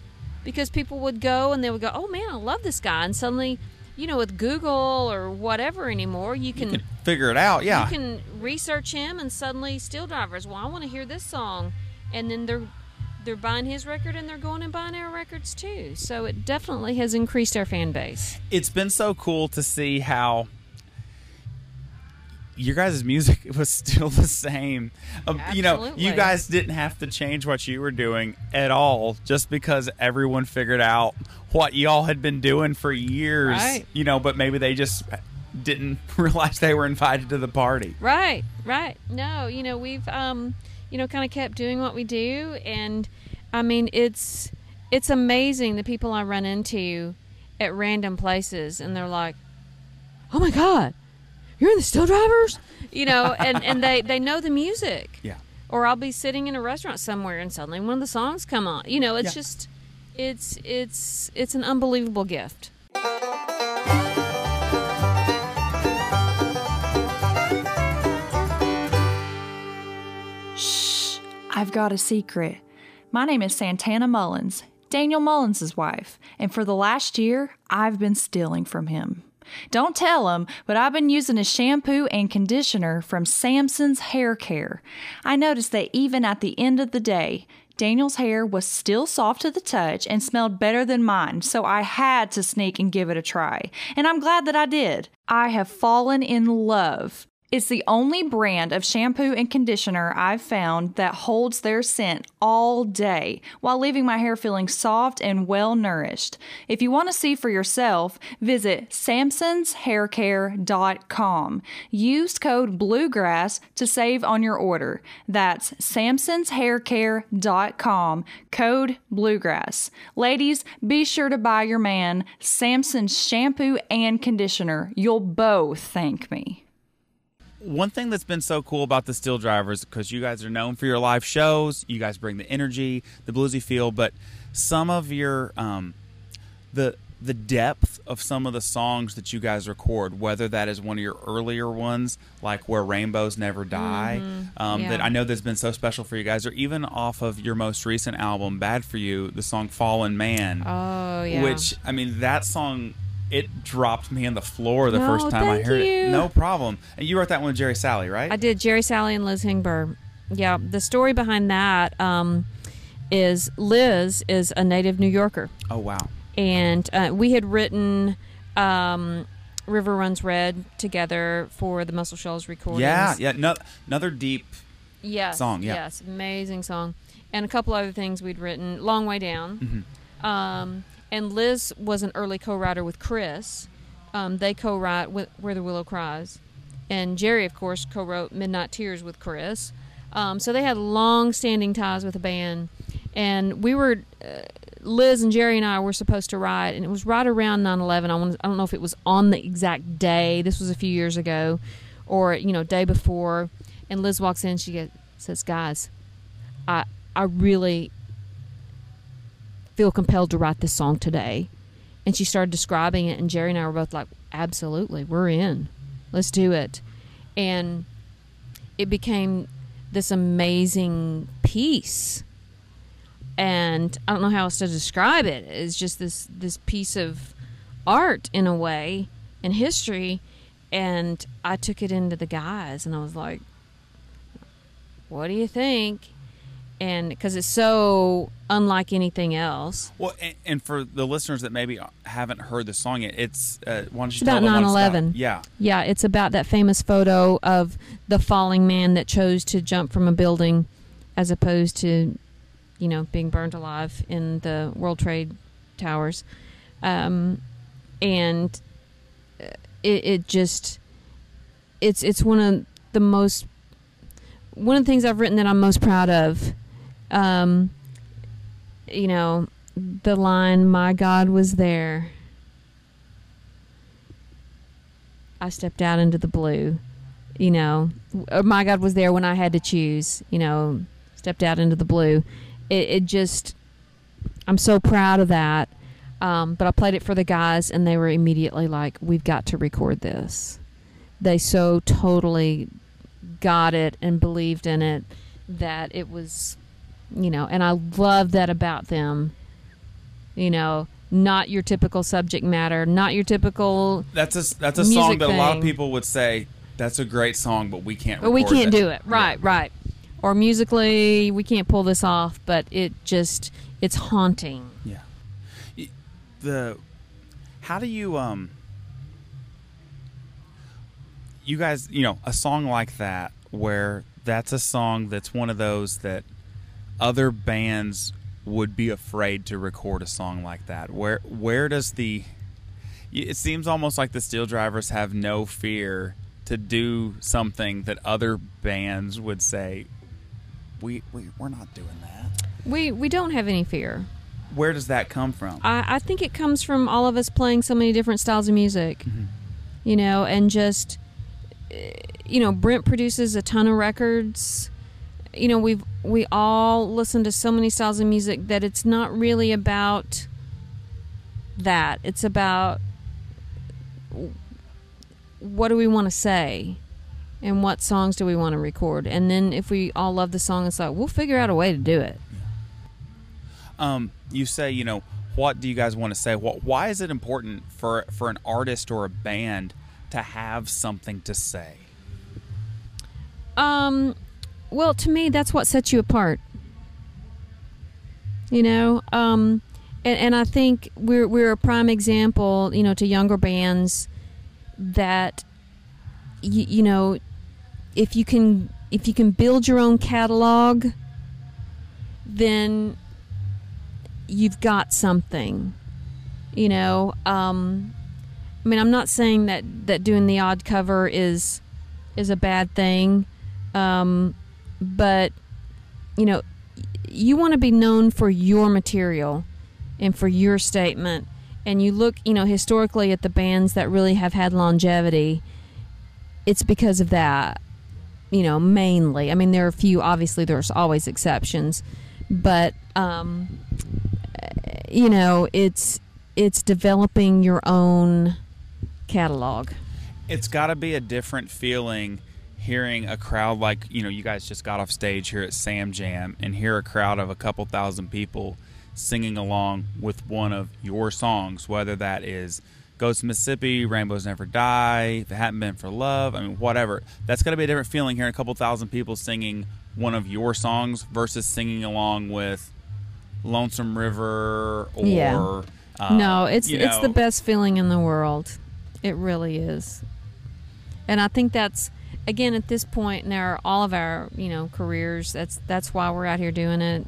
Speaker 4: because people would go and they would go, "Oh man, I love this guy," and suddenly, you know, with Google or whatever anymore, you can
Speaker 3: You can figure it out. Yeah.
Speaker 4: you can research him, and suddenly, steel drivers. Well, I want to hear this song, and then they're they're buying his record and they're going and buying our records too. So it definitely has increased our fan base.
Speaker 3: it's been so cool to see how your guys' music [laughs] was still the same. Um, you know, you guys didn't have to change what you were doing at all just because everyone figured out what y'all had been doing for years.
Speaker 4: Right.
Speaker 3: You know, but maybe they just didn't [laughs] realize they were invited to the party.
Speaker 4: Right, right. No, you know, we've um, you know, kind of kept doing what we do and I mean, it's it's amazing the people I run into at random places and they're like, "Oh my god, you're in the Steel Drivers?" You know, [laughs] and and they they know the music.
Speaker 3: Yeah.
Speaker 4: Or I'll be sitting in a restaurant somewhere and suddenly one of the songs come on. You know, it's
Speaker 3: Yeah.
Speaker 4: just it's it's it's an unbelievable gift.
Speaker 6: I've got a secret. My name is Santana Mullins, Daniel Mullins' wife, and for the last year, I've been stealing from him. Don't tell him, but I've been using a shampoo and conditioner from Samson's Hair Care. I noticed that even at the end of the day, Daniel's hair was still soft to the touch and smelled better than mine, so I had to sneak and give it a try. And I'm glad that I did. I have fallen in love. It's the only brand of shampoo and conditioner I've found that holds their scent all day while leaving my hair feeling soft and well nourished. If you want to see for yourself, visit samsonshaircare.com. Use code Bluegrass to save on your order. That's samsonshaircare.com, code Bluegrass. Ladies, be sure to buy your man Samson's shampoo and conditioner. You'll both thank me
Speaker 3: one thing that's been so cool about the Steel Drivers because you guys are known for your live shows, you guys bring the energy, the bluesy feel, but some of your um, the the depth of some of the songs that you guys record, whether that is one of your earlier ones, like "Where Rainbows Never Die,"
Speaker 4: Mm-hmm.
Speaker 3: um,
Speaker 4: Yeah.
Speaker 3: that I know that's been so special for you guys, or even off of your most recent album, "Bad for You," the song "Fallen Man,"
Speaker 4: Oh yeah.
Speaker 3: which I mean that song. It dropped me on the floor the
Speaker 4: No,
Speaker 3: first time I heard
Speaker 4: you.
Speaker 3: it. No problem. And you wrote that one with Jerry Salley, right?
Speaker 4: I did Jerry Salley and Liz Hengber. Yeah, the story behind that um, is Liz is a native New Yorker,
Speaker 3: oh wow.
Speaker 4: and uh, we had written um, "River Runs Red" together for the Muscle Shoals recordings.
Speaker 3: Yeah, yeah. No, another deep.
Speaker 4: yes,
Speaker 3: song, yeah.
Speaker 4: yes, amazing song, and a couple other things we'd written. "Long Way Down,"
Speaker 3: Mm-hmm.
Speaker 4: um, and Liz was an early co-writer with Chris. Um, they co-write with "Where the Willow Cries," and Jerry, of course, co-wrote "Midnight Tears" with Chris. Um, so they had long-standing ties with the band, and we were. Uh, Liz and Jerry and I were supposed to write, and it was right around 9/11. I, want, I don't know if it was on the exact day. This was a few years ago, or you know, day before. And Liz walks in. She says, "Guys, I I really feel compelled to write this song today." And she started describing it, and Jerry and I were both like, "Absolutely, we're in. Let's do it." And it became this amazing piece and I don't know how else to describe it. It's just this this piece of art in a way in history, and I took it into the guys, and I was like, "What do you think?" And because it's so unlike anything else.
Speaker 3: Well, and, and for the listeners that maybe haven't heard the song yet, it's uh,
Speaker 4: It's about
Speaker 3: them what it's
Speaker 4: 9/11.
Speaker 3: Yeah,
Speaker 4: Yeah, it's about that famous photo of the falling man that chose to jump from a building as opposed to, you know, being burned alive in the World Trade Towers. Um, and uh, it, it just, it's, it's one of the most, one of the things I've written that I'm most proud of. Um, you know, the line, My God was there. I stepped out into the blue. You know, my God was there when I had to choose. You know, stepped out into the blue. It, it just, I'm so proud of that. Um, but I played it for the guys, and they were immediately like, "We've got to record this." They so totally got it and believed in it that it was, you know, and I love that about them. You know, not your typical subject matter, not your typical
Speaker 3: that's a that's a song that a lot of people would say that's a great song, but we can't.
Speaker 4: But we can't
Speaker 3: that."
Speaker 4: do it. Right, right. Or musically, we can't pull this off, but it just it's haunting.
Speaker 3: Yeah. The how do you um you guys, you know, a song like that where that's a song that's one of those that other bands would be afraid to record a song like that. Where where does the it seems almost like the Steel Drivers have no fear to do something that other bands would say we, we we're not doing that.
Speaker 4: We we don't have any fear.
Speaker 3: Where does that come from?
Speaker 4: I, I think it comes from all of us playing so many different styles of music, you know, and just, eh, you know, Brent produces a ton of records. You know, we've we all listen to so many styles of music that it's not really about that. It's about what do we want to say and what songs do we want to record. And then if we all love the song, it's like we'll figure out a way to do it.
Speaker 3: um, you say, you know, what do you guys want to say? What, why is it important for for an artist or a band to have something to say?
Speaker 4: Um, well, to me, that's what sets you apart. You know, um, and, and I think we're we're a prime example, you know, to younger bands that you, you know, if you can if you can build your own catalog, then you've got something. You know, um, I mean, I'm not saying that that doing the odd cover is is a bad thing, um, but you know, you want to be known for your material and for your statement. And you look, you know, historically at the bands that really have had longevity. It's because of that, you know, mainly. I mean, there are a few. Obviously, there's always exceptions, but um, you know, it's it's developing your own catalog.
Speaker 3: It's got to be a different feeling hearing a crowd like you know you guys just got off stage here at Sam Jam and hear a crowd of a couple thousand people singing along with one of your songs, whether that is Ghost Mississippi, Rainbows Never Die, If It Hadn't Been for Love, I mean, whatever. That's got to be a different feeling hearing a couple thousand people singing one of your songs versus singing along with Lonesome River or.
Speaker 4: Yeah.
Speaker 3: Uh,
Speaker 4: no, it's it's
Speaker 3: know,
Speaker 4: the best feeling in the world. It really is. And I think that's again at this point in our all of our, you know, careers, that's that's why we're out here doing it.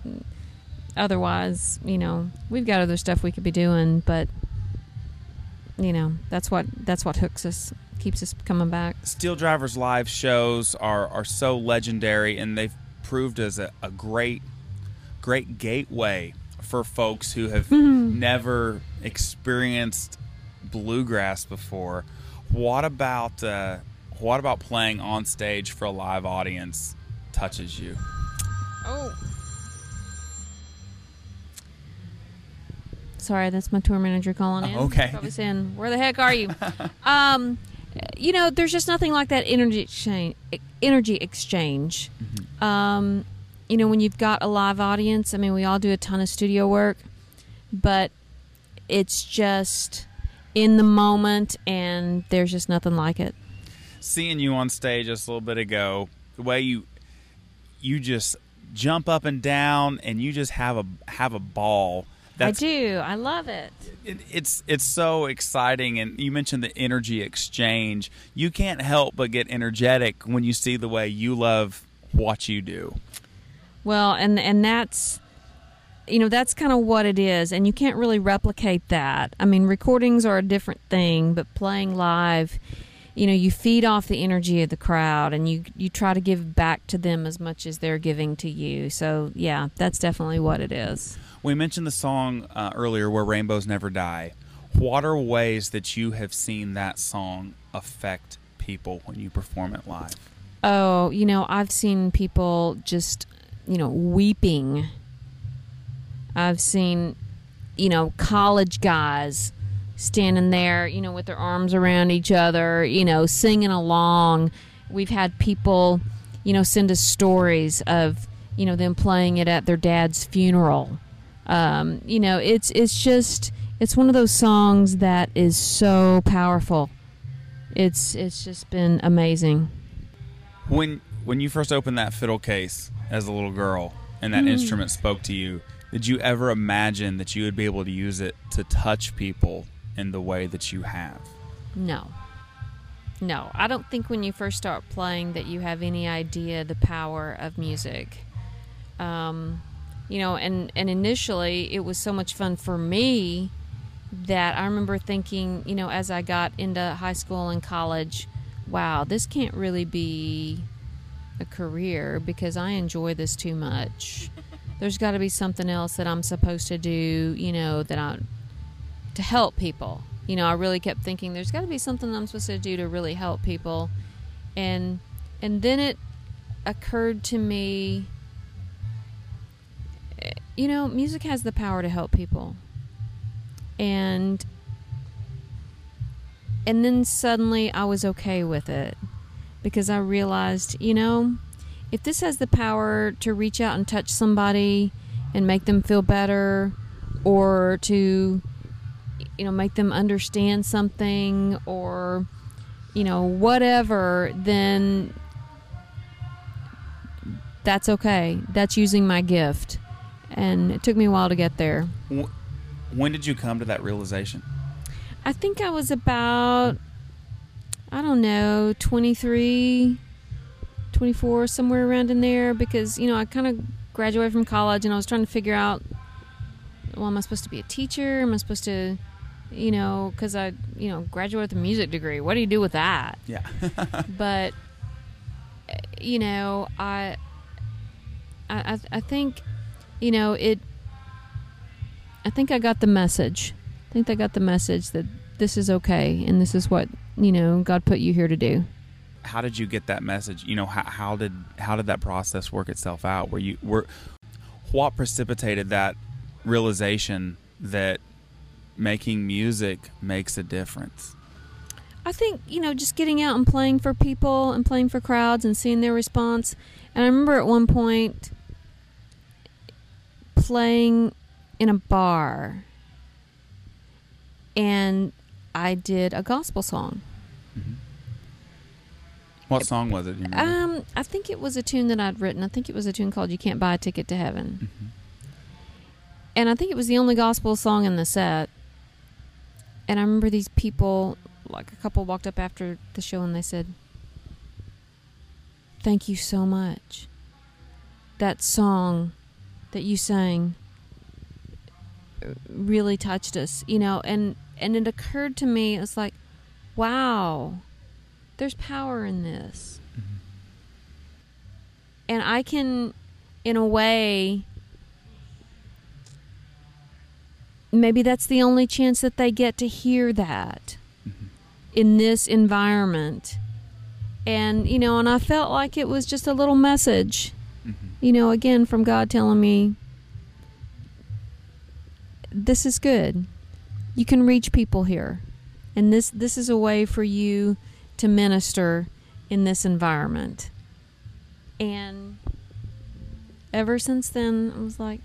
Speaker 4: Otherwise, you know, we've got other stuff we could be doing, but you know, that's what that's what hooks us, keeps us coming back.
Speaker 3: Steel Drivers live shows are, are so legendary and they've proved as a, a great great gateway for folks who have [laughs] never experienced bluegrass before. What about uh, what about playing on stage for a live audience touches you?
Speaker 4: Oh. Sorry, that's my tour manager calling in.
Speaker 3: Oh, [laughs] okay.
Speaker 4: Probably saying, "Where the heck are you?" [laughs] um, you know, there's just nothing like that energy exchange. Energy exchange. Um, you know, when you've got a live audience. I mean, we all do a ton of studio work, but it's just in the moment, and there's just nothing like it.
Speaker 3: Seeing you on stage just a little bit ago, the way you you just jump up and down and you just have a have a ball.
Speaker 4: That's, I do. I love it.
Speaker 3: it, it's it's so exciting and you mentioned the energy exchange you can't help but get energetic when you see the way you love what you do
Speaker 4: Well, and and that's you know that's kind of what it is, and you can't really replicate that. I mean, recordings are a different thing, but playing live, you know, you feed off the energy of the crowd, and you you try to give back to them as much as they're giving to you. So yeah, that's definitely what it is.
Speaker 3: we mentioned the song uh, earlier where rainbows never die what are ways that you have seen that song affect people when you perform it live
Speaker 4: Oh, you know, I've seen people just, you know, weeping. I've seen, you know, college guys standing there, you know, with their arms around each other, you know, singing along. We've had people, you know, send us stories of, you know, them playing it at their dad's funeral. Um, you know, it's it's just it's one of those songs that is so powerful. It's it's just been amazing.
Speaker 3: when when you first opened that fiddle case as a little girl and that instrument spoke to you did you ever imagine that you would be able to use it to touch people in the way that you have
Speaker 4: No. No, I don't think when you first start playing that you have any idea the power of music. Um, you know, and and initially it was so much fun for me that I remember thinking, you know, as I got into high school and college, wow, this can't really be a career because I enjoy this too much. [laughs] There's got to be something else that I'm supposed to do, you know, that I to help people. You know, I really kept thinking there's got to be something I'm supposed to do to really help people. And and then it occurred to me you know, music has the power to help people. And and then suddenly I was okay with it because I realized, you know, if this has the power to reach out and touch somebody and make them feel better or to you know make them understand something or you know whatever then that's okay. That's using my gift. And it took me a while to get there.
Speaker 7: When did you come to that realization?
Speaker 4: i think i was about i don't know 23 24 somewhere around in there because you know i kind of graduated from college and i was trying to figure out well am i supposed to be a teacher? Am i supposed to you know because i you know graduated with a music degree what do you do with that
Speaker 7: Yeah. [laughs]
Speaker 4: but you know I, I I- i think you know it i think i got the message i think i got the message that this is okay and this is what you know god put you here to do
Speaker 7: how did you get that message? You know, how, how did how did that process work itself out? Were you were what precipitated that realization that making music makes a difference?
Speaker 4: I think, you know, just getting out and playing for people and playing for crowds and seeing their response. And I remember at one point playing in a bar and I did a gospel song.
Speaker 7: What song was it? You?
Speaker 4: Um, I think it was a tune that I'd written. I think it was a tune called "You Can't Buy a Ticket to Heaven," and I think it was the only gospel song in the set. And I remember these people, like a couple, walked up after the show and they said, "Thank you so much. That song that you sang uh, really touched us, you know." And and it occurred to me, it's like, wow there's power in this. Mm-hmm. And I can, in a way, maybe that's the only chance that they get to hear that in this environment. And, you know, and I felt like it was just a little message, you know, again from God telling me, this is good. You can reach people here. And this this is a way for you to minister in this environment. And ever since then, I was like,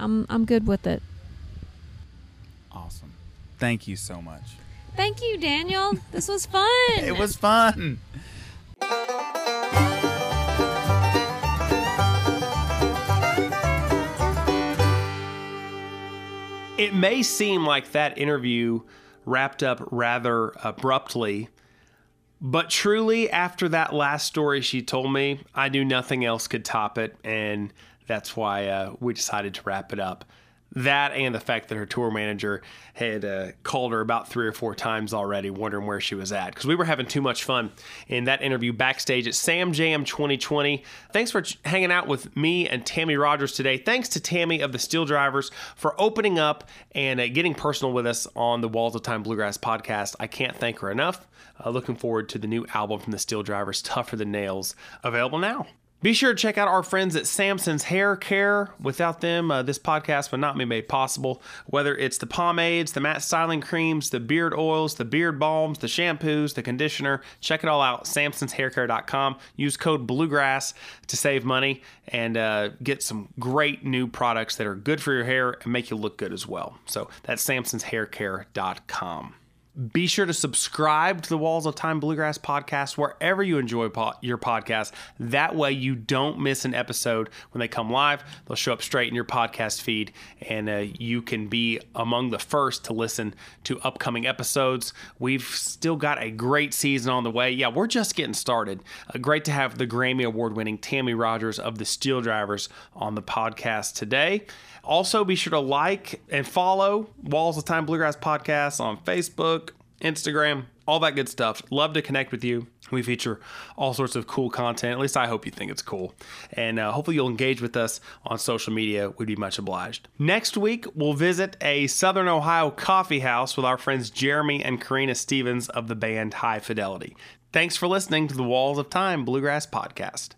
Speaker 4: I'm I'm good with it.
Speaker 7: Awesome. Thank you so much.
Speaker 4: Thank you, Daniel. This was fun. [laughs]
Speaker 7: It was fun.
Speaker 3: It may seem like that interview wrapped up rather abruptly, but truly, after that last story she told me, I knew nothing else could top it, and that's why uh, we decided to wrap it up. That and the fact that her tour manager had uh, called her about three or four times already, wondering where she was at. Because we were having too much fun in that interview backstage at Sam Jam 2020. Thanks for ch- hanging out with me and Tammy Rogers today. Thanks to Tammy of the Steel Drivers for opening up and uh, getting personal with us on the Walls of Time Bluegrass podcast. I can't thank her enough. Uh, looking forward to the new album from the Steel Drivers, Tougher Than Nails, available now. Be sure to check out our friends at Samson's Hair Care. Without them, uh, this podcast would not be made possible. Whether it's the pomades, the matte styling creams, the beard oils, the beard balms, the shampoos, the conditioner, check it all out. Samson'sHairCare.com. Use code Bluegrass to save money and uh, get some great new products that are good for your hair and make you look good as well. So that's Samson'sHairCare.com. Be sure to subscribe to the Walls of Time Bluegrass podcast wherever you enjoy po- your podcast. That way, you don't miss an episode when they come live. They'll show up straight in your podcast feed, and uh, you can be among the first to listen to upcoming episodes. We've still got a great season on the way. Yeah, we're just getting started. Uh, great to have the Grammy Award winning Tammy Rogers of the Steel Drivers on the podcast today. Also, be sure to like and follow Walls of Time Bluegrass Podcast on Facebook, Instagram, all that good stuff. Love to connect with you. We feature all sorts of cool content. At least I hope you think it's cool. And uh, hopefully you'll engage with us on social media. We'd be much obliged. Next week, we'll visit a Southern Ohio coffee house with our friends Jeremy and Corrina Stephens of the band High Fidelity. Thanks for listening to the Walls of Time Bluegrass Podcast.